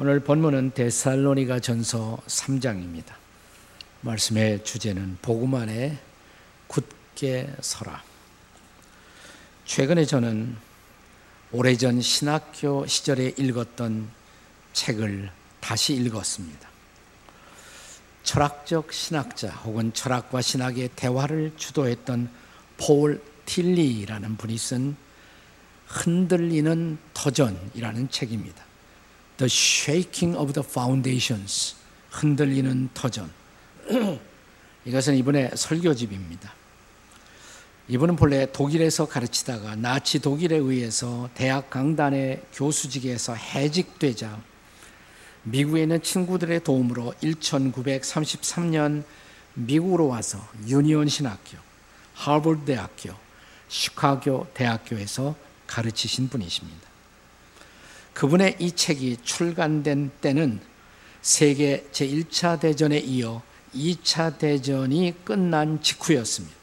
오늘 본문은 데살로니가 전서 3장입니다. 말씀의 주제는 복음 안에 굳게 서라. 최근에 저는 오래전 신학교 시절에 읽었던 책을 다시 읽었습니다. 철학적 신학자 혹은 철학과 신학의 대화를 주도했던 폴 틸리라는 분이 쓴 흔들리는 터전이라는 책입니다. The Shaking of the Foundations. 흔들리는 터전. 이것은 이분의 설교집입니다. 이분은 본래 독일에서 가르치다가 나치 독일에 의해서 대학 강단의 교수직에서 해직되자 미국에 있는 친구들의 도움으로 1933년 미국으로 와서 유니온 신학교, 하버드 대학교, 시카고 대학교에서 가르치신 분이십니다. 그분의 이 책이 출간된 때는 세계 제1차 대전에 이어 2차 대전이 끝난 직후였습니다.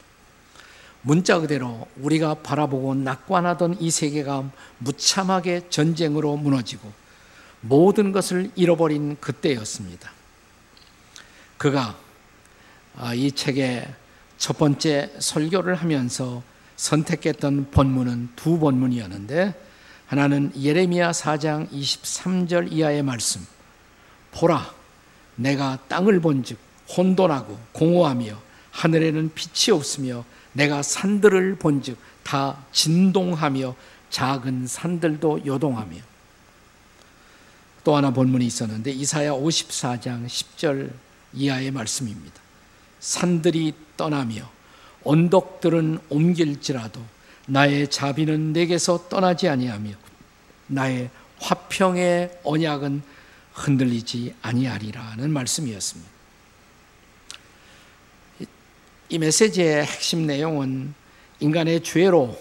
문자 그대로 우리가 바라보고 낙관하던 이 세계가 무참하게 전쟁으로 무너지고 모든 것을 잃어버린 그때였습니다. 그가 아, 이 책의 첫 번째 설교를 하면서 선택했던 본문은 두 본문이었는데 하나는 예레미야 4장 23절 이하의 말씀. 보라, 내가 땅을 본즉 혼돈하고 공허하며 하늘에는 빛이 없으며 내가 산들을 본즉 다 진동하며 작은 산들도 요동하며 또 하나 본문이 있었는데 이사야 54장 10절 이하의 말씀입니다. 산들이 떠나며 언덕들은 옮길지라도 나의 자비는 내게서 떠나지 아니하며 나의 화평의 언약은 흔들리지 아니하리라는 말씀이었습니다. 이 메시지의 핵심 내용은 인간의 죄로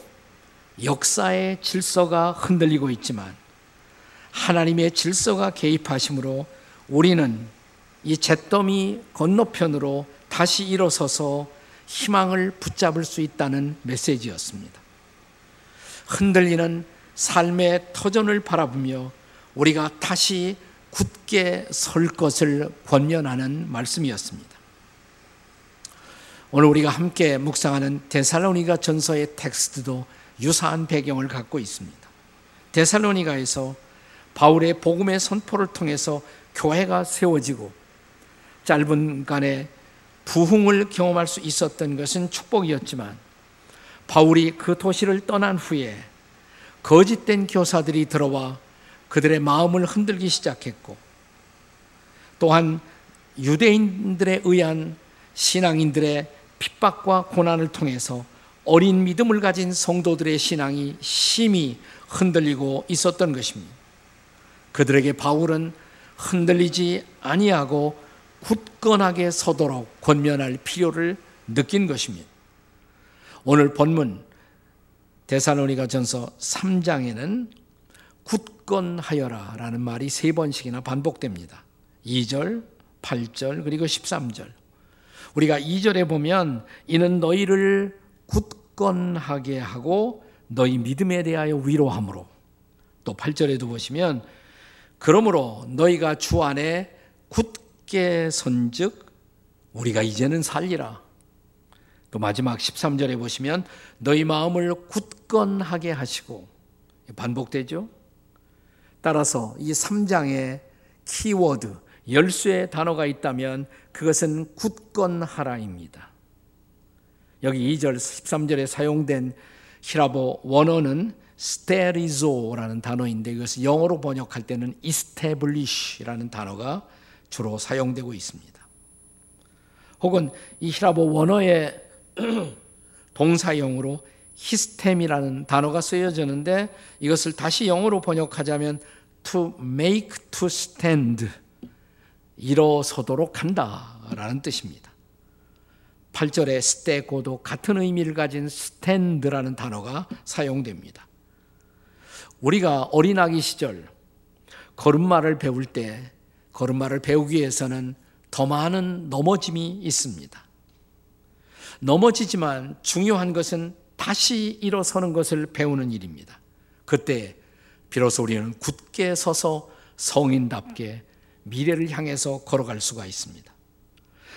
역사의 질서가 흔들리고 있지만 하나님의 질서가 개입하심으로 우리는 이 잿더미 건너편으로 다시 일어서서 희망을 붙잡을 수 있다는 메시지였습니다. 흔들리는 삶의 터전을 바라보며 우리가 다시 굳게 설 것을 권면하는 말씀이었습니다. 오늘 우리가 함께 묵상하는 데살로니가 전서의 텍스트도 유사한 배경을 갖고 있습니다. 데살로니가에서 바울의 복음의 선포를 통해서 교회가 세워지고 짧은 간에 부흥을 경험할 수 있었던 것은 축복이었지만 바울이 그 도시를 떠난 후에 거짓된 교사들이 들어와 그들의 마음을 흔들기 시작했고 또한 유대인들에 의한 신앙인들의 핍박과 고난을 통해서 어린 믿음을 가진 성도들의 신앙이 심히 흔들리고 있었던 것입니다. 그들에게 바울은 흔들리지 아니하고 굳건하게 서도록 권면할 필요를 느낀 것입니다. 오늘 본문 데살로니가 전서 3장에는 굳건하여라 라는 말이 세 번씩이나 반복됩니다. 2절, 8절, 그리고 13절. 우리가 2절에 보면 이는 너희를 굳건하게 하고 너희 믿음에 대하여 위로함으로 또 8절에도 보시면 그러므로 너희가 주 안에 굳게 선즉 우리가 이제는 살리라. 또 마지막 13절에 보시면 너희 마음을 굳건하게 하시고 반복되죠. 따라서 이 3장의 키워드 열쇠의 단어가 있다면 그것은 굳건하라입니다. 여기 2절 13절에 사용된 히라보 원어는 스테리조라는 단어인데 이것을 영어로 번역할 때는 establish라는 단어가 주로 사용되고 있습니다. 혹은 이 히라보 원어의 동사형으로 히스템이라는 단어가 쓰여졌는데 이것을 다시 영어로 번역하자면 to make to stand 일어서도록 한다라는 뜻입니다. 8절의 스테고도 같은 의미를 가진 스탠드라는 단어가 사용됩니다. 우리가 어린아기 시절 걸음마를 배울 때 걸음마를 배우기 위해서는 더 많은 넘어짐이 있습니다. 넘어지지만 중요한 것은 다시 일어서는 것을 배우는 일입니다. 그때 비로소 우리는 굳게 서서 성인답게 미래를 향해서 걸어갈 수가 있습니다.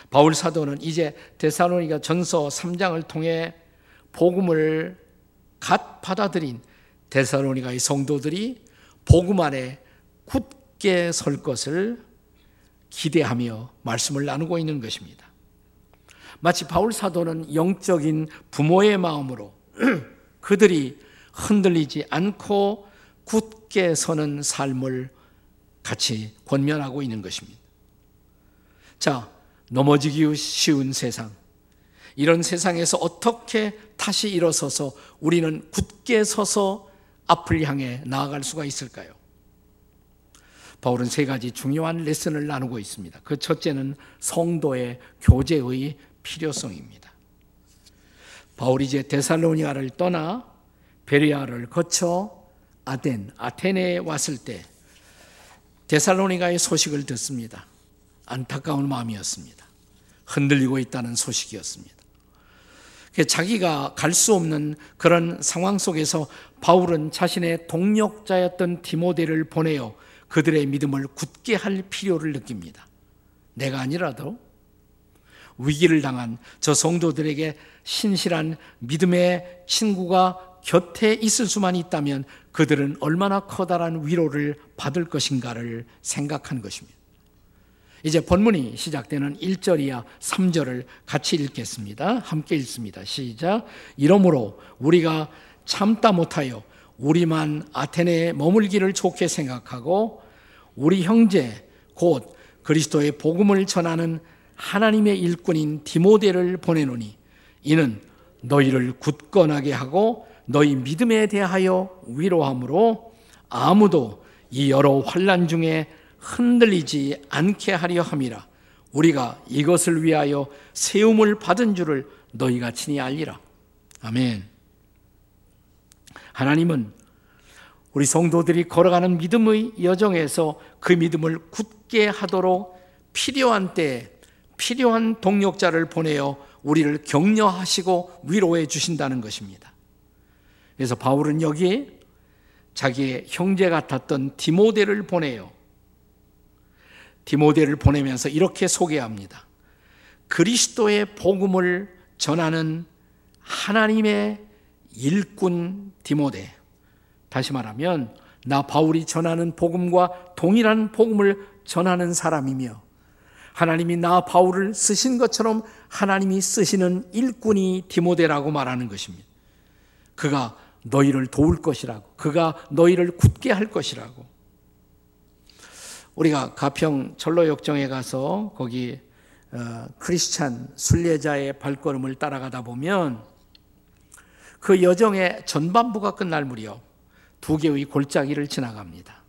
바울 사도는 이제 데살로니가 전서 3장을 통해 복음을 갓 받아들인 데살로니가의 성도들이 복음 안에 굳게 설 것을 기대하며 말씀을 나누고 있는 것입니다. 마치 바울 사도는 영적인 부모의 마음으로 그들이 흔들리지 않고 굳게 서는 삶을 같이 권면하고 있는 것입니다. 자, 넘어지기 쉬운 세상. 이런 세상에서 어떻게 다시 일어서서 우리는 굳게 서서 앞을 향해 나아갈 수가 있을까요? 바울은 세 가지 중요한 레슨을 나누고 있습니다. 그 첫째는 성도의 교제의 필요성입니다. 바울이 이제 데살로니아를 떠나 베리아를 거쳐 아덴, 아테네에 왔을 때 데살로니가의 소식을 듣습니다. 안타까운 마음이었습니다. 흔들리고 있다는 소식이었습니다. 자기가 갈 수 없는 그런 상황 속에서 바울은 자신의 동력자였던 디모데를 보내어 그들의 믿음을 굳게 할 필요를 느낍니다. 내가 아니라도 위기를 당한 저 성도들에게 신실한 믿음의 친구가 곁에 있을 수만 있다면 그들은 얼마나 커다란 위로를 받을 것인가를 생각한 것입니다. 이제 본문이 시작되는 1절이야 3절을 같이 읽겠습니다. 함께 읽습니다. 시작. 이러므로 우리가 참다 못하여 우리만 아테네에 머물기를 좋게 생각하고 우리 형제 곧 그리스도의 복음을 전하는 하나님의 일꾼인 디모데를 보내노니 이는 너희를 굳건하게 하고 너희 믿음에 대하여 위로함으로 아무도 이 여러 환란 중에 흔들리지 않게 하려 함이라. 우리가 이것을 위하여 세움을 받은 줄을 너희가 친히 알리라. 아멘. 하나님은 우리 성도들이 걸어가는 믿음의 여정에서 그 믿음을 굳게 하도록 필요한 때 필요한 동력자를 보내어 우리를 격려하시고 위로해 주신다는 것입니다. 그래서 바울은 여기 자기의 형제 같았던 디모데를 보내요. 디모데를 보내면서 이렇게 소개합니다. 그리스도의 복음을 전하는 하나님의 일꾼 디모데. 다시 말하면 나 바울이 전하는 복음과 동일한 복음을 전하는 사람이며 하나님이 나 바울을 쓰신 것처럼 하나님이 쓰시는 일꾼이 디모데라고 말하는 것입니다. 그가 너희를 도울 것이라고, 그가 너희를 굳게 할 것이라고. 우리가 가평 전로역정에 가서 거기 어, 크리스찬 순례자의 발걸음을 따라가다 보면 그 여정의 전반부가 끝날 무렵 두 개의 골짜기를 지나갑니다.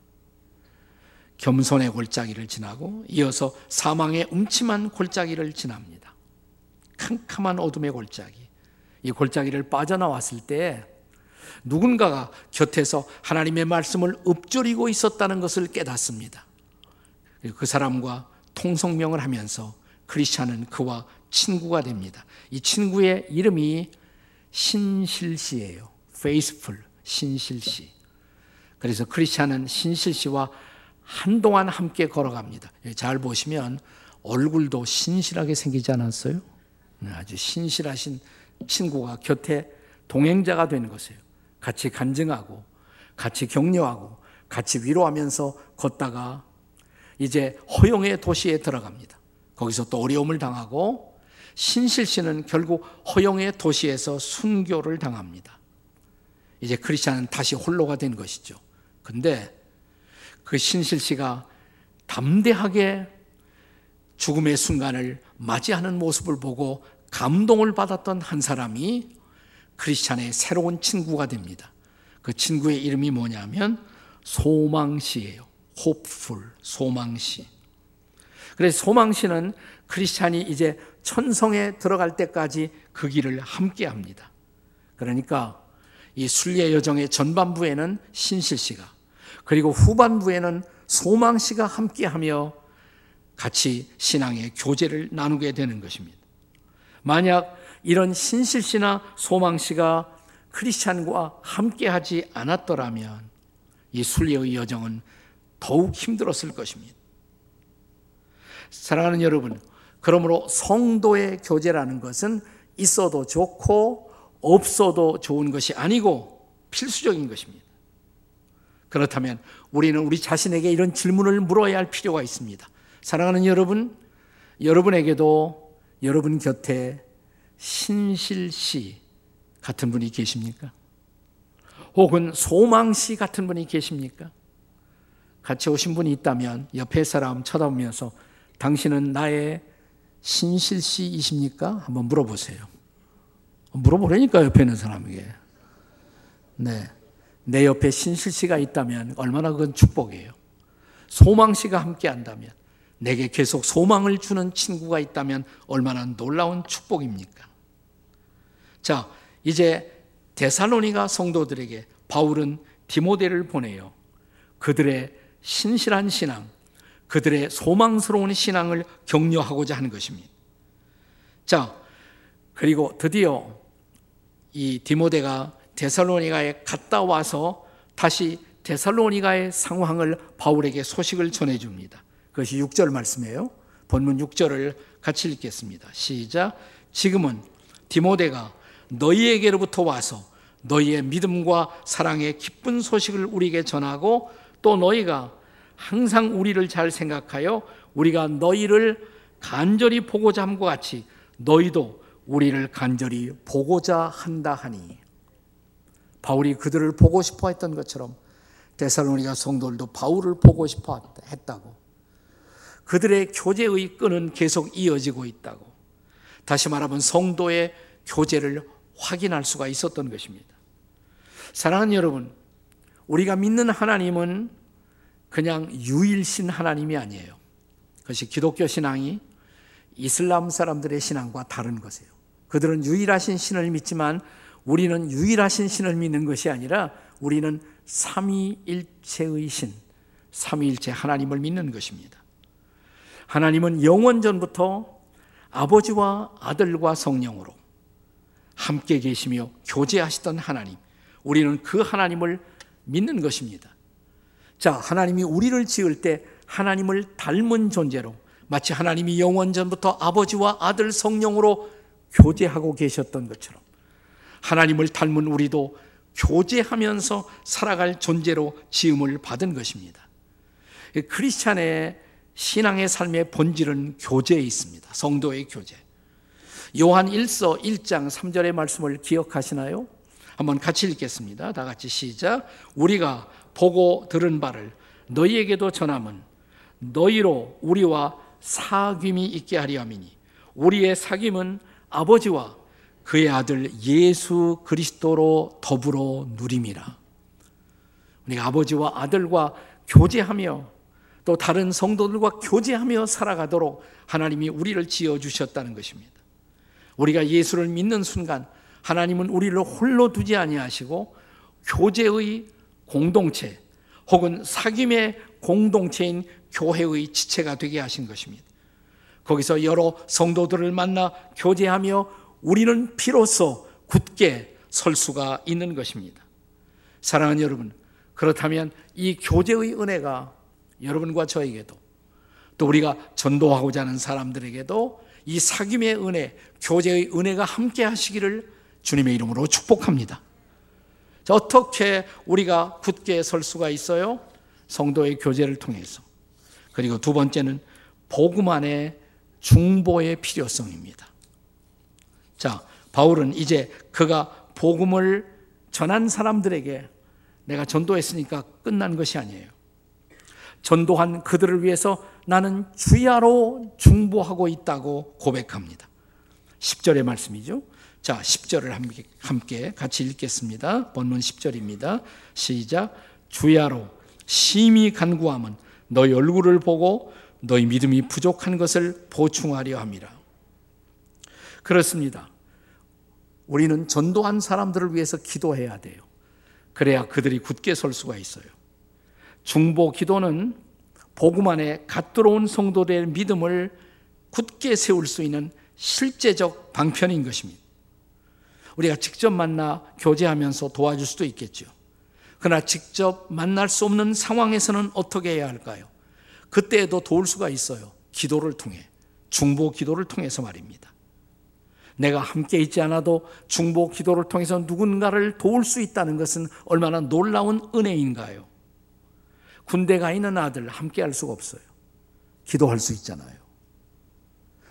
겸손의 골짜기를 지나고 이어서 사망의 음침한 골짜기를 지납니다. 캄캄한 어둠의 골짜기. 이 골짜기를 빠져나왔을 때 누군가가 곁에서 하나님의 말씀을 읊조리고 있었다는 것을 깨닫습니다. 그 사람과 통성명을 하면서 크리스찬은 그와 친구가 됩니다. 이 친구의 이름이 신실씨예요. faithful, 신실씨. 그래서 크리스찬은 신실씨와 한동안 함께 걸어갑니다. 예, 잘 보시면 얼굴도 신실하게 생기지 않았어요? 네, 아주 신실하신 친구가 곁에 동행자가 되는 것이에요. 같이 간증하고, 같이 격려하고, 같이 위로하면서 걷다가 이제 허용의 도시에 들어갑니다. 거기서 또 어려움을 당하고 신실 씨는 결국 허용의 도시에서 순교를 당합니다. 이제 크리스찬은 다시 홀로가 된 것이죠. 근데 그 신실 씨가 담대하게 죽음의 순간을 맞이하는 모습을 보고 감동을 받았던 한 사람이 크리스찬의 새로운 친구가 됩니다. 그 친구의 이름이 뭐냐면 소망시예요. hopeful, 소망시. 그래서 소망시는 크리스찬이 이제 천성에 들어갈 때까지 그 길을 함께 합니다. 그러니까 이 순례 여정의 전반부에는 신실 씨가 그리고 후반부에는 소망 씨가 함께하며 같이 신앙의 교제를 나누게 되는 것입니다. 만약 이런 신실 씨나 소망 씨가 크리스찬과 함께하지 않았더라면 이 순례의 여정은 더욱 힘들었을 것입니다. 사랑하는 여러분, 그러므로 성도의 교제라는 것은 있어도 좋고 없어도 좋은 것이 아니고 필수적인 것입니다. 그렇다면 우리는 우리 자신에게 이런 질문을 물어야 할 필요가 있습니다. 사랑하는 여러분, 여러분에게도 여러분 곁에 신실 씨 같은 분이 계십니까? 혹은 소망 씨 같은 분이 계십니까? 같이 오신 분이 있다면 옆에 사람 쳐다보면서 당신은 나의 신실 씨이십니까? 한번 물어보세요. 물어보라니까 옆에 있는 사람에게. 네. 내 옆에 신실 씨가 있다면 얼마나 그건 축복이에요. 소망 씨가 함께 한다면 내게 계속 소망을 주는 친구가 있다면 얼마나 놀라운 축복입니까? 자, 이제 데살로니가 성도들에게 바울은 디모데를 보내요. 그들의 신실한 신앙, 그들의 소망스러운 신앙을 격려하고자 하는 것입니다. 자, 그리고 드디어 이 디모데가 데살로니가에 갔다 와서 다시 데살로니가의 상황을 바울에게 소식을 전해 줍니다. 그것이 6절 말씀이에요. 본문 6절을 같이 읽겠습니다. 시작. 지금은 디모데가 너희에게로부터 와서 너희의 믿음과 사랑의 기쁜 소식을 우리에게 전하고 또 너희가 항상 우리를 잘 생각하여 우리가 너희를 간절히 보고자 함과 같이 너희도 우리를 간절히 보고자 한다 하니 바울이 그들을 보고 싶어 했던 것처럼 데살로니가 성도들도 바울을 보고 싶어 했다고 그들의 교제의 끈은 계속 이어지고 있다고 다시 말하면 성도의 교제를 확인할 수가 있었던 것입니다. 사랑하는 여러분, 우리가 믿는 하나님은 그냥 유일신 하나님이 아니에요. 그것이 기독교 신앙이 이슬람 사람들의 신앙과 다른 것이에요. 그들은 유일하신 신을 믿지만 우리는 유일하신 신을 믿는 것이 아니라 우리는 삼위일체의 신, 삼위일체 하나님을 믿는 것입니다. 하나님은 영원 전부터 아버지와 아들과 성령으로 함께 계시며 교제하시던 하나님, 우리는 그 하나님을 믿는 것입니다. 자, 하나님이 우리를 지을 때 하나님을 닮은 존재로 마치 하나님이 영원 전부터 아버지와 아들 성령으로 교제하고 계셨던 것처럼 하나님을 닮은 우리도 교제하면서 살아갈 존재로 지음을 받은 것입니다. 크리스찬의 신앙의 삶의 본질은 교제에 있습니다. 성도의 교제. 요한 1서 1장 3절의 말씀을 기억하시나요? 한번 같이 읽겠습니다. 다 같이 시작. 우리가 보고 들은 바를 너희에게도 전함은 너희로 우리와 사귐이 있게 하려 함이니 우리의 사귐은 아버지와 그의 아들 예수 그리스도로 더불어 누림이라. 우리가 아버지와 아들과 교제하며 또 다른 성도들과 교제하며 살아가도록 하나님이 우리를 지어 주셨다는 것입니다. 우리가 예수를 믿는 순간 하나님은 우리를 홀로 두지 아니하시고 교제의 공동체 혹은 사귐의 공동체인 교회의 지체가 되게 하신 것입니다. 거기서 여러 성도들을 만나 교제하며 우리는 비로소 굳게 설 수가 있는 것입니다. 사랑하는 여러분, 그렇다면 이 교제의 은혜가 여러분과 저에게도 또 우리가 전도하고자 하는 사람들에게도 이 사귐의 은혜, 교제의 은혜가 함께 하시기를 주님의 이름으로 축복합니다. 자, 어떻게 우리가 굳게 설 수가 있어요? 성도의 교제를 통해서. 그리고 두 번째는 복음 안에 중보의 필요성입니다. 자, 바울은 이제 그가 복음을 전한 사람들에게 내가 전도했으니까 끝난 것이 아니에요. 전도한 그들을 위해서 나는 주야로 중보하고 있다고 고백합니다. 10절의 말씀이죠. 자, 10절을 함께, 같이 읽겠습니다. 본문 10절입니다. 시작. 주야로 심히 간구함은 너희 얼굴을 보고 너희 믿음이 부족한 것을 보충하려 함이라. 그렇습니다. 우리는 전도한 사람들을 위해서 기도해야 돼요. 그래야 그들이 굳게 설 수가 있어요. 중보 기도는 복음 안에 갓 들어온 성도들의 믿음을 굳게 세울 수 있는 실제적 방편인 것입니다. 우리가 직접 만나 교제하면서 도와줄 수도 있겠죠. 그러나 직접 만날 수 없는 상황에서는 어떻게 해야 할까요? 그때에도 도울 수가 있어요. 기도를 통해. 중보 기도를 통해서 말입니다. 내가 함께 있지 않아도 중보 기도를 통해서 누군가를 도울 수 있다는 것은 얼마나 놀라운 은혜인가요? 군대 가 있는 아들 함께 할 수가 없어요. 기도할 수 있잖아요.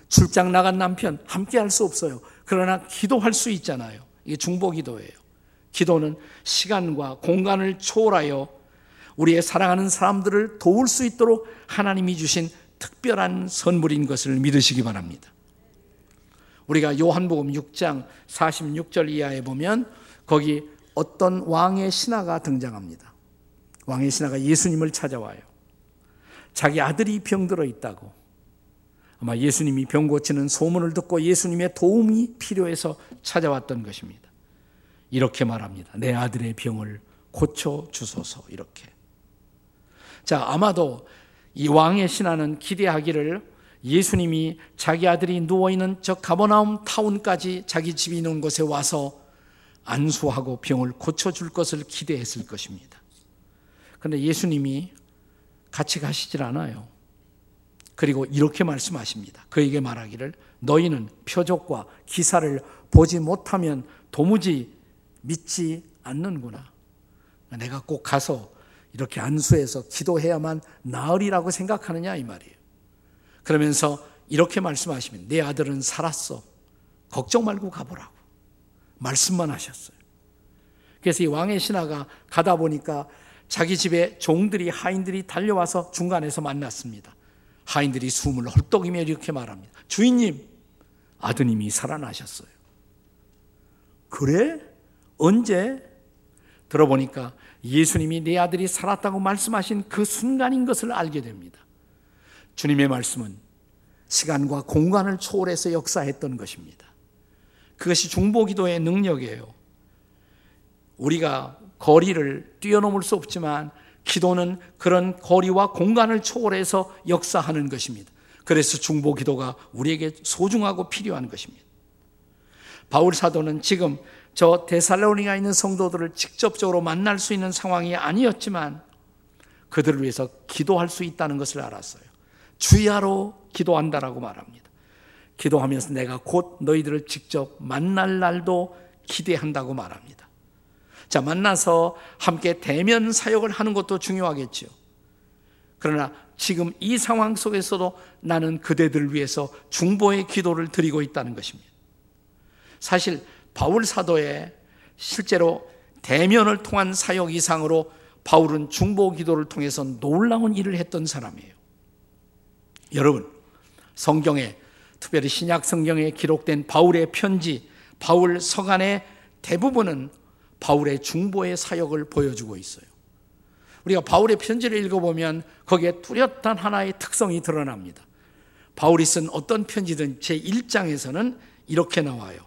출장 나간 남편 함께 할 수 없어요. 그러나 기도할 수 있잖아요. 이게 중보 기도예요. 기도는 시간과 공간을 초월하여 우리의 사랑하는 사람들을 도울 수 있도록 하나님이 주신 특별한 선물인 것을 믿으시기 바랍니다. 우리가 요한복음 6장 46절 이하에 보면 거기 어떤 왕의 신하가 등장합니다. 왕의 신하가 예수님을 찾아와요. 자기 아들이 병들어 있다고. 아마 예수님이 병 고치는 소문을 듣고 예수님의 도움이 필요해서 찾아왔던 것입니다. 이렇게 말합니다. 내 아들의 병을 고쳐 주소서. 이렇게. 자, 아마도 이 왕의 신하는 기대하기를 예수님이 자기 아들이 누워있는 저 가버나움 타운까지 자기 집이 있는 곳에 와서 안수하고 병을 고쳐줄 것을 기대했을 것입니다. 그런데 예수님이 같이 가시질 않아요. 그리고 이렇게 말씀하십니다. 그에게 말하기를 너희는 표적과 기사를 보지 못하면 도무지 믿지 않는구나. 내가 꼭 가서 이렇게 안수해서 기도해야만 나으리라고 생각하느냐 이 말이에요. 그러면서 이렇게 말씀하시면 내 아들은 살았어. 걱정 말고 가보라고. 말씀만 하셨어요. 그래서 이 왕의 신하가 가다 보니까 자기 집에 종들이 하인들이 달려와서 중간에서 만났습니다. 하인들이 숨을 헐떡이며 이렇게 말합니다. 주인님, 아드님이 살아나셨어요. 그래? 언제? 들어보니까 예수님이 내 아들이 살았다고 말씀하신 그 순간인 것을 알게 됩니다. 주님의 말씀은 시간과 공간을 초월해서 역사했던 것입니다. 그것이 중보기도의 능력이에요. 우리가 거리를 뛰어넘을 수 없지만 기도는 그런 거리와 공간을 초월해서 역사하는 것입니다. 그래서 중보 기도가 우리에게 소중하고 필요한 것입니다. 바울 사도는 지금 저 데살로니가 있는 성도들을 직접적으로 만날 수 있는 상황이 아니었지만 그들을 위해서 기도할 수 있다는 것을 알았어요. 주야로 기도한다라고 말합니다. 기도하면서 내가 곧 너희들을 직접 만날 날도 기대한다고 말합니다. 자, 만나서 함께 대면 사역을 하는 것도 중요하겠죠. 그러나 지금 이 상황 속에서도 나는 그대들을 위해서 중보의 기도를 드리고 있다는 것입니다. 사실 바울 사도의 실제로 대면을 통한 사역 이상으로 바울은 중보 기도를 통해서 놀라운 일을 했던 사람이에요. 여러분, 성경에 특별히 신약 성경에 기록된 바울의 편지, 바울 서간의 대부분은 바울의 중보의 사역을 보여주고 있어요. 우리가 바울의 편지를 읽어보면 거기에 뚜렷한 하나의 특성이 드러납니다. 바울이 쓴 어떤 편지든 제 1장에서는 이렇게 나와요.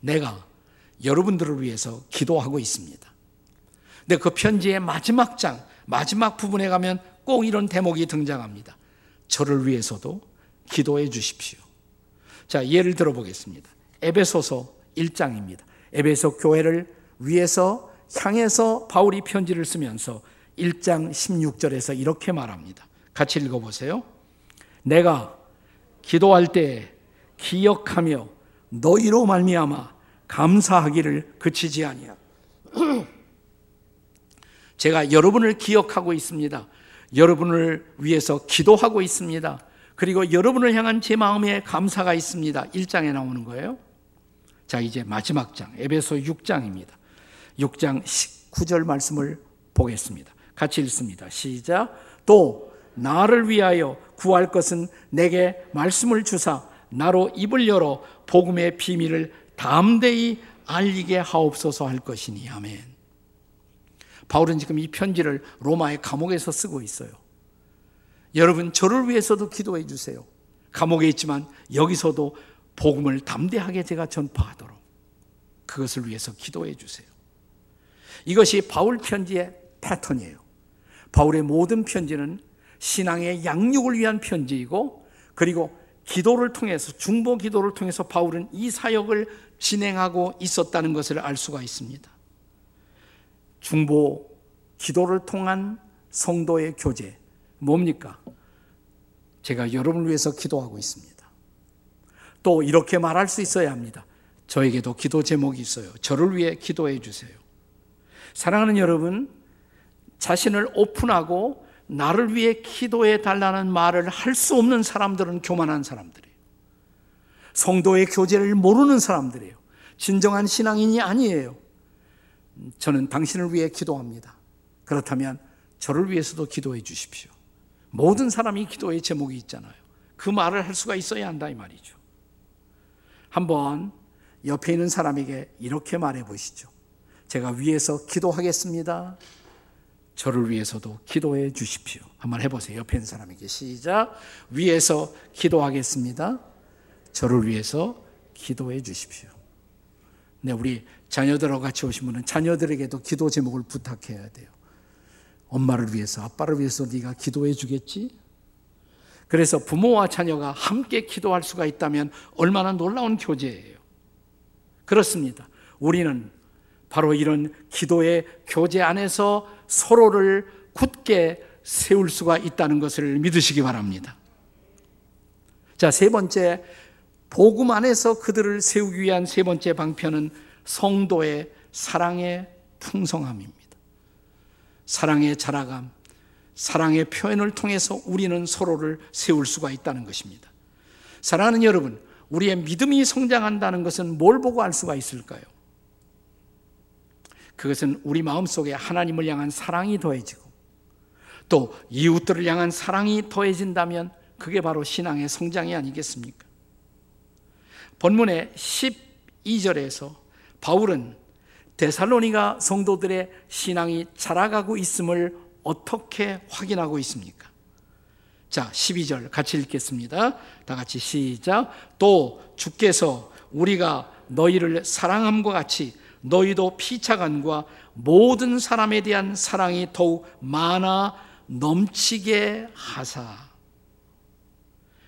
내가 여러분들을 위해서 기도하고 있습니다. 근데 그 편지의 마지막 장, 마지막 부분에 가면 꼭 이런 대목이 등장합니다. 저를 위해서도 기도해 주십시오. 자, 예를 들어 보겠습니다. 에베소서 1장입니다. 에베소 교회를 위해서 향해서 바울이 편지를 쓰면서 1장 16절에서 이렇게 말합니다. 같이 읽어 보세요. 내가 기도할 때 기억하며 너희로 말미암아 감사하기를 그치지 아니하. 제가 여러분을 기억하고 있습니다. 여러분을 위해서 기도하고 있습니다. 그리고 여러분을 향한 제 마음에 감사가 있습니다. 1장에 나오는 거예요. 자, 이제 마지막 장, 에베소 6장입니다. 6장 19절 말씀을 보겠습니다. 같이 읽습니다. 시작. 또 나를 위하여 구할 것은 내게 말씀을 주사 나로 입을 열어 복음의 비밀을 담대히 알리게 하옵소서 할 것이니 아멘. 바울은 지금 이 편지를 로마의 감옥에서 쓰고 있어요. 여러분 저를 위해서도 기도해 주세요. 감옥에 있지만 여기서도 복음을 담대하게 제가 전파하도록 그것을 위해서 기도해 주세요. 이것이 바울 편지의 패턴이에요. 바울의 모든 편지는 신앙의 양육을 위한 편지이고 그리고 기도를 통해서 중보 기도를 통해서 바울은 이 사역을 진행하고 있었다는 것을 알 수가 있습니다. 중보 기도를 통한 성도의 교제. 뭡니까? 제가 여러분을 위해서 기도하고 있습니다. 또 이렇게 말할 수 있어야 합니다. 저에게도 기도 제목이 있어요. 저를 위해 기도해 주세요. 사랑하는 여러분, 자신을 오픈하고 나를 위해 기도해 달라는 말을 할 수 없는 사람들은 교만한 사람들이에요. 성도의 교제를 모르는 사람들이에요. 진정한 신앙인이 아니에요. 저는 당신을 위해 기도합니다. 그렇다면 저를 위해서도 기도해 주십시오. 모든 사람이 기도의 제목이 있잖아요. 그 말을 할 수가 있어야 한다 이 말이죠. 한번 옆에 있는 사람에게 이렇게 말해 보시죠. 제가 위에서 기도하겠습니다. 저를 위해서도 기도해 주십시오. 한번 해보세요. 옆에 있는 사람에게 시작. 위에서 기도하겠습니다. 저를 위해서 기도해 주십시오. 네, 우리 자녀들하고 같이 분은 자녀들에게도 기도 제목을 부탁해야 돼요. 엄마를 위해서, 아빠를 위해서 네가 기도해 주겠지? 그래서 부모와 자녀가 함께 기도할 수가 있다면 얼마나 놀라운 교제예요. 그렇습니다. 우리는 바로 이런 기도의 교제 안에서 서로를 굳게 세울 수가 있다는 것을 믿으시기 바랍니다. 자, 세 번째, 복음 안에서 그들을 세우기 위한 세 번째 방편은 성도의 사랑의 풍성함입니다. 사랑의 자라감, 사랑의 표현을 통해서 우리는 서로를 세울 수가 있다는 것입니다. 사랑하는 여러분, 우리의 믿음이 성장한다는 것은 뭘 보고 알 수가 있을까요? 그것은 우리 마음속에 하나님을 향한 사랑이 더해지고 또 이웃들을 향한 사랑이 더해진다면 그게 바로 신앙의 성장이 아니겠습니까? 본문의 12절에서 바울은 데살로니가 성도들의 신앙이 자라가고 있음을 어떻게 확인하고 있습니까? 자, 12절 같이 읽겠습니다. 다 같이 시작. 또 주께서 우리가 너희를 사랑함과 같이 너희도 피차간과 모든 사람에 대한 사랑이 더욱 많아 넘치게 하사.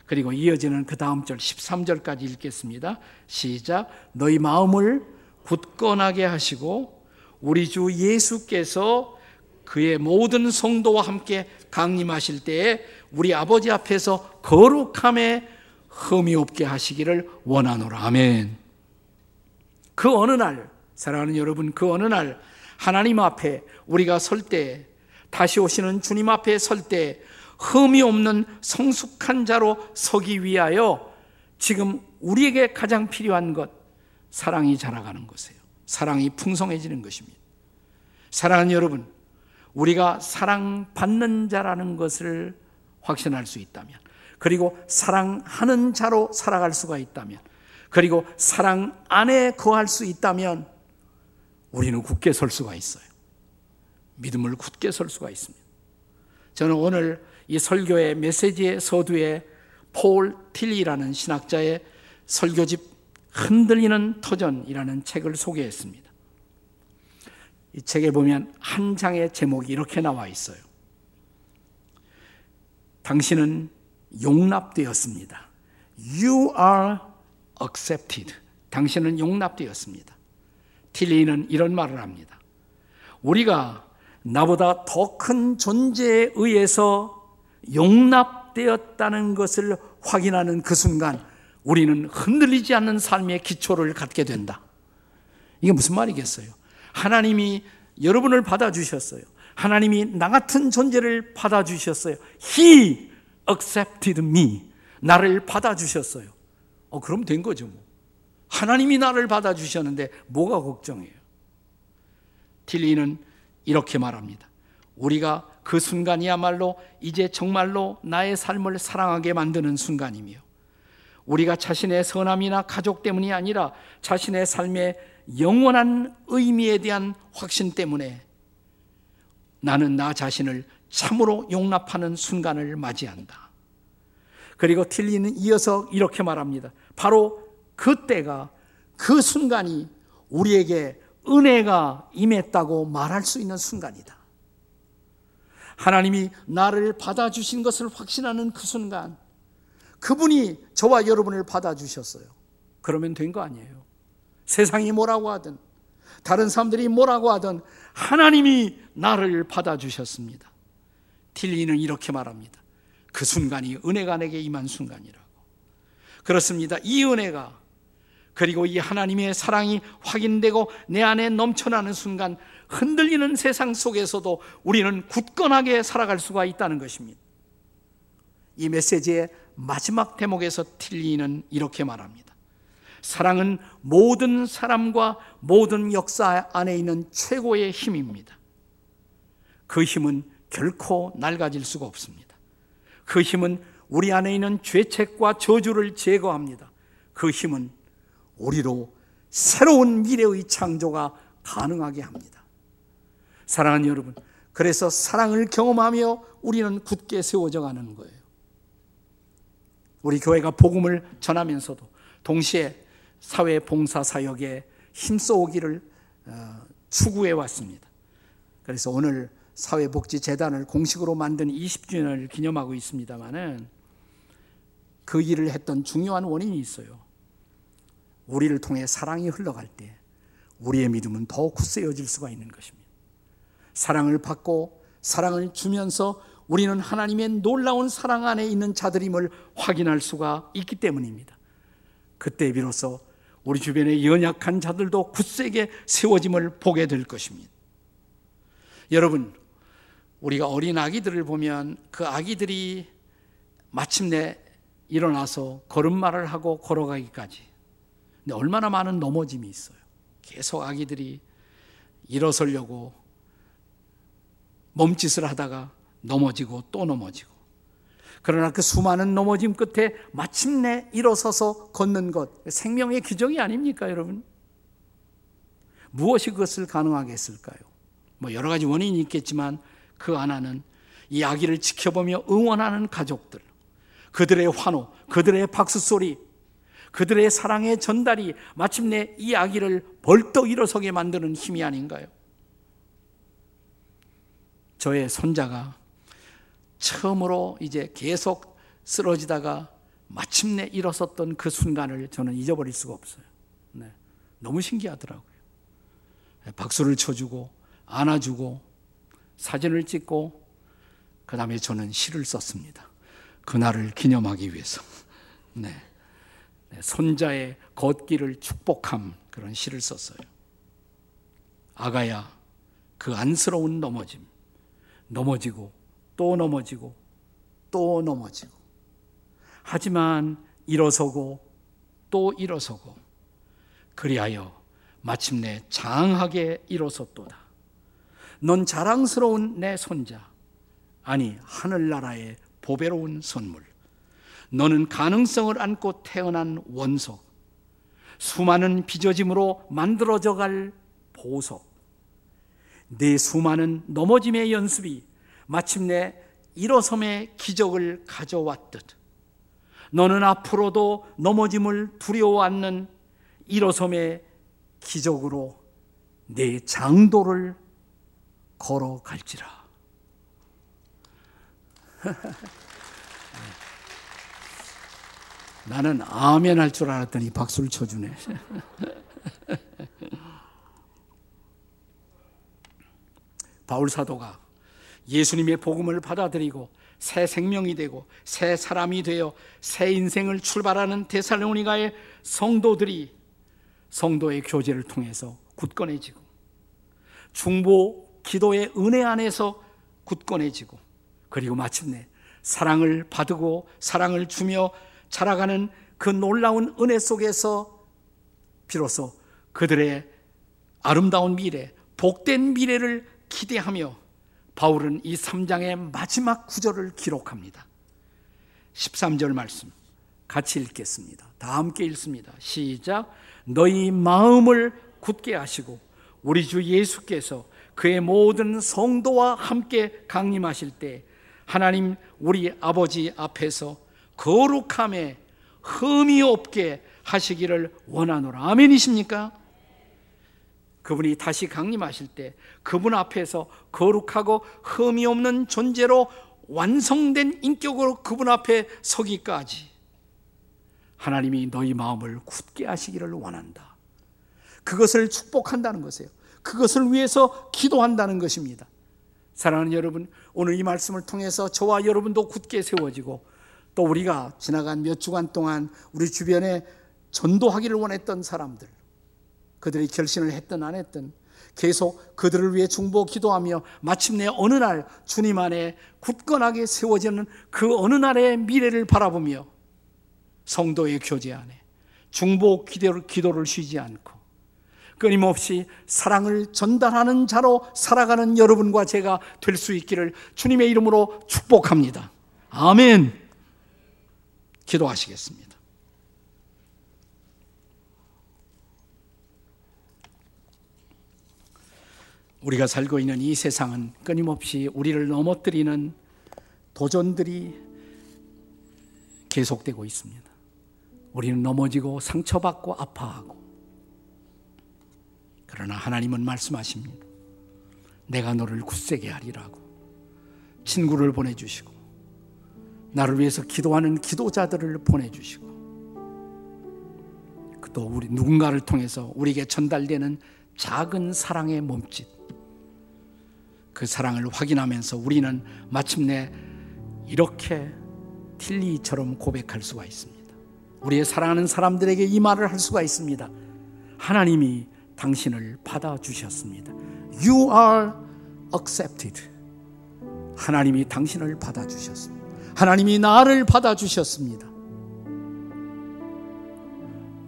그리고 이어지는 그 다음 절 13절까지 읽겠습니다. 시작. 너희 마음을 굳건하게 하시고 우리 주 예수께서 그의 모든 성도와 함께 강림하실 때에 우리 아버지 앞에서 거룩함에 흠이 없게 하시기를 원하노라. 아멘. 그 어느 날, 사랑하는 여러분, 그 어느 날 하나님 앞에 우리가 설 때, 다시 오시는 주님 앞에 설 때, 흠이 없는 성숙한 자로 서기 위하여 지금 우리에게 가장 필요한 것, 사랑이 자라가는 것이에요. 사랑이 풍성해지는 것입니다. 사랑하는 여러분, 우리가 사랑받는 자라는 것을 확신할 수 있다면, 그리고 사랑하는 자로 살아갈 수가 있다면, 그리고 사랑 안에 거할 수 있다면, 우리는 굳게 설 수가 있어요. 믿음을 굳게 설 수가 있습니다. 저는 오늘 이 설교의 메시지의 서두에 폴 틸리라는 신학자의 설교집 흔들리는 터전이라는 책을 소개했습니다. 이 책에 보면 한 장의 제목이 이렇게 나와 있어요. 당신은 용납되었습니다. You are accepted. 당신은 용납되었습니다. 틸리는 이런 말을 합니다. 우리가 나보다 더 큰 존재에 의해서 용납되었다는 것을 확인하는 그 순간 우리는 흔들리지 않는 삶의 기초를 갖게 된다. 이게 무슨 말이겠어요? 하나님이 여러분을 받아주셨어요. 하나님이 나 같은 존재를 받아주셨어요. He accepted me. 나를 받아주셨어요. 어, 그럼 된 거죠. 뭐. 하나님이 나를 받아주셨는데 뭐가 걱정이에요? 틸리는 이렇게 말합니다. 우리가 그 순간이야말로 이제 정말로 나의 삶을 사랑하게 만드는 순간이며 우리가 자신의 선함이나 가족 때문이 아니라 자신의 삶의 영원한 의미에 대한 확신 때문에 나는 나 자신을 참으로 용납하는 순간을 맞이한다. 그리고 틸리는 이어서 이렇게 말합니다. 바로 그때가 그 순간이 우리에게 은혜가 임했다고 말할 수 있는 순간이다. 하나님이 나를 받아주신 것을 확신하는 그 순간, 그분이 저와 여러분을 받아주셨어요. 그러면 된 거 아니에요. 세상이 뭐라고 하든, 다른 사람들이 뭐라고 하든, 하나님이 나를 받아주셨습니다. 틸리는 이렇게 말합니다. 그 순간이 은혜가 내게 임한 순간이라고. 그렇습니다. 이 은혜가 그리고 이 하나님의 사랑이 확인되고 내 안에 넘쳐나는 순간 흔들리는 세상 속에서도 우리는 굳건하게 살아갈 수가 있다는 것입니다. 이 메시지의 마지막 대목에서 틸리는 이렇게 말합니다. 사랑은 모든 사람과 모든 역사 안에 있는 최고의 힘입니다. 그 힘은 결코 낡아질 수가 없습니다. 그 힘은 우리 안에 있는 죄책과 저주를 제거합니다. 그 힘은 우리로 새로운 미래의 창조가 가능하게 합니다. 사랑하는 여러분, 그래서 사랑을 경험하며 우리는 굳게 세워져 가는 거예요. 우리 교회가 복음을 전하면서도 동시에 사회 봉사 사역에 힘써오기를 어, 추구해 왔습니다. 그래서 오늘 사회복지재단을 공식으로 만든 20주년을 기념하고 있습니다만은 그 일을 했던 중요한 원인이 있어요. 우리를 통해 사랑이 흘러갈 때 우리의 믿음은 더 굳세어질 수가 있는 것입니다. 사랑을 받고 사랑을 주면서 우리는 하나님의 놀라운 사랑 안에 있는 자들임을 확인할 수가 있기 때문입니다. 그때 비로소 우리 주변의 연약한 자들도 굳세게 세워짐을 보게 될 것입니다. 여러분, 우리가 어린 아기들을 보면 그 아기들이 마침내 일어나서 걸음마를 하고 걸어가기까지. 근데 얼마나 많은 넘어짐이 있어요. 계속 아기들이 일어서려고 몸짓을 하다가 넘어지고 또 넘어지고. 그러나 그 수많은 넘어짐 끝에 마침내 일어서서 걷는 것, 생명의 기적이 아닙니까, 여러분? 무엇이 그것을 가능하게 했을까요? 뭐 여러 가지 원인이 있겠지만 그 하나는 이 아기를 지켜보며 응원하는 가족들, 그들의 환호, 그들의 박수 소리, 그들의 사랑의 전달이 마침내 이 아기를 벌떡 일어서게 만드는 힘이 아닌가요? 저의 손자가 처음으로 이제 계속 쓰러지다가 마침내 일어섰던 그 순간을 저는 잊어버릴 수가 없어요. 네. 너무 신기하더라고요. 박수를 쳐주고 안아주고 사진을 찍고 그 다음에 저는 시를 썼습니다. 그날을 기념하기 위해서. 네. 네. 손자의 걷기를 축복함 그런 시를 썼어요. 아가야, 그 안쓰러운 넘어짐. 넘어지고 또 넘어지고 또 넘어지고. 하지만 일어서고 또 일어서고 그리하여 마침내 장하게 일어섰도다. 넌 자랑스러운 내 손자. 아니, 하늘나라의 보배로운 선물. 너는 가능성을 안고 태어난 원석. 수많은 빚어짐으로 만들어져 갈 보석. 내 수많은 넘어짐의 연습이 마침내 일어섬의 기적을 가져왔듯 너는 앞으로도 넘어짐을 두려워 않는 일어섬의 기적으로 내 장도를 걸어갈지라. 나는 아멘 할 줄 알았더니 박수를 쳐주네. 바울 사도가 예수님의 복음을 받아들이고 새 생명이 되고 새 사람이 되어 새 인생을 출발하는 데살로니가의 성도들이 성도의 교제를 통해서 굳건해지고 중보 기도의 은혜 안에서 굳건해지고 그리고 마침내 사랑을 받고 사랑을 주며 자라가는 그 놀라운 은혜 속에서 비로소 그들의 아름다운 미래, 복된 미래를 기대하며 바울은 이 3장의 마지막 구절을 기록합니다. 13절 말씀 같이 읽겠습니다. 다 함께 읽습니다. 시작. 너희 마음을 굳게 하시고 우리 주 예수께서 그의 모든 성도와 함께 강림하실 때 하나님 우리 아버지 앞에서 거룩함에 흠이 없게 하시기를 원하노라. 아멘이십니까? 그분이 다시 강림하실 때 그분 앞에서 거룩하고 흠이 없는 존재로 완성된 인격으로 그분 앞에 서기까지 하나님이 너희 마음을 굳게 하시기를 원한다. 그것을 축복한다는 것이에요. 그것을 위해서 기도한다는 것입니다. 사랑하는 여러분, 오늘 이 말씀을 통해서 저와 여러분도 굳게 세워지고 또 우리가 지나간 몇 주간 동안 우리 주변에 전도하기를 원했던 사람들, 그들이 결신을 했든 안 했든 계속 그들을 위해 중보 기도하며 마침내 어느 날 주님 안에 굳건하게 세워지는 그 어느 날의 미래를 바라보며 성도의 교제 안에 중보 기도를, 기도를 쉬지 않고 끊임없이 사랑을 전달하는 자로 살아가는 여러분과 제가 될 수 있기를 주님의 이름으로 축복합니다. 아멘. 기도하시겠습니다. 우리가 살고 있는 이 세상은 끊임없이 우리를 넘어뜨리는 도전들이 계속되고 있습니다. 우리는 넘어지고 상처받고 아파하고 그러나 하나님은 말씀하십니다. 내가 너를 굳세게 하리라고 친구를 보내주시고 나를 위해서 기도하는 기도자들을 보내주시고 또 우리 누군가를 통해서 우리에게 전달되는 작은 사랑의 몸짓 그 사랑을 확인하면서 우리는 마침내 이렇게 틸리처럼 고백할 수가 있습니다. 우리의 사랑하는 사람들에게 이 말을 할 수가 있습니다. 하나님이 당신을 받아주셨습니다. You are accepted. 하나님이 당신을 받아주셨습니다. 하나님이 나를 받아주셨습니다.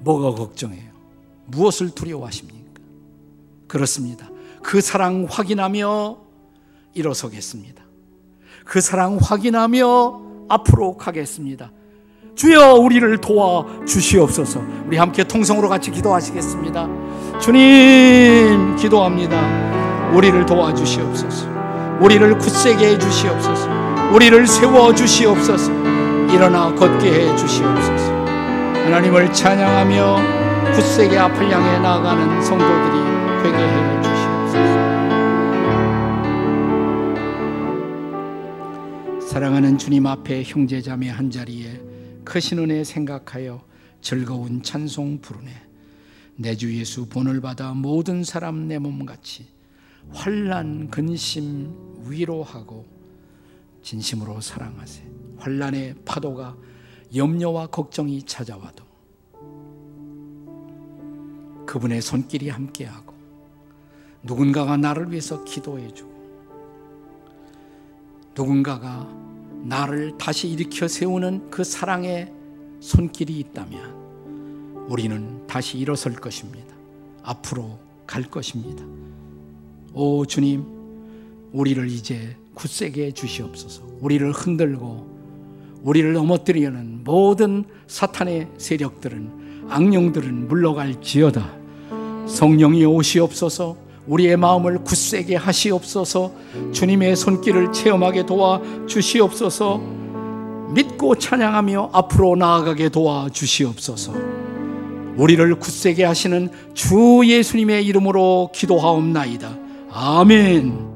뭐가 걱정해요? 무엇을 두려워하십니까? 그렇습니다. 그 사랑 확인하며 일어서겠습니다. 그 사랑 확인하며 앞으로 가겠습니다. 주여 우리를 도와 주시옵소서. 우리 함께 통성으로 같이 기도하시겠습니다. 주님 기도합니다. 우리를 도와 주시옵소서. 우리를 굳세게 해 주시옵소서. 우리를 세워 주시옵소서. 일어나 걷게 해 주시옵소서. 하나님을 찬양하며 굳세게 앞을 향해 나아가는 성도들이 되게 해 사랑하는 주님 앞에 형제자매 한 자리에 크신 은혜 생각하여 즐거운 찬송 부르네. 내 주 예수 본을 받아 모든 사람 내 몸같이 환란 근심 위로하고 진심으로 사랑하세. 환란의 파도가 염려와 걱정이 찾아와도 그분의 손길이 함께하고 누군가가 나를 위해서 기도해주고 누군가가 나를 다시 일으켜 세우는 그 사랑의 손길이 있다면 우리는 다시 일어설 것입니다. 앞으로 갈 것입니다. 오 주님, 우리를 이제 굳세게 해 주시옵소서. 우리를 흔들고 우리를 넘어뜨리는 모든 사탄의 세력들은 악령들은 물러갈지어다. 성령이 오시옵소서. 우리의 마음을 굳세게 하시옵소서. 주님의 손길을 체험하게 도와 주시옵소서. 믿고 찬양하며 앞으로 나아가게 도와 주시옵소서. 우리를 굳세게 하시는 주 예수님의 이름으로 기도하옵나이다. 아멘.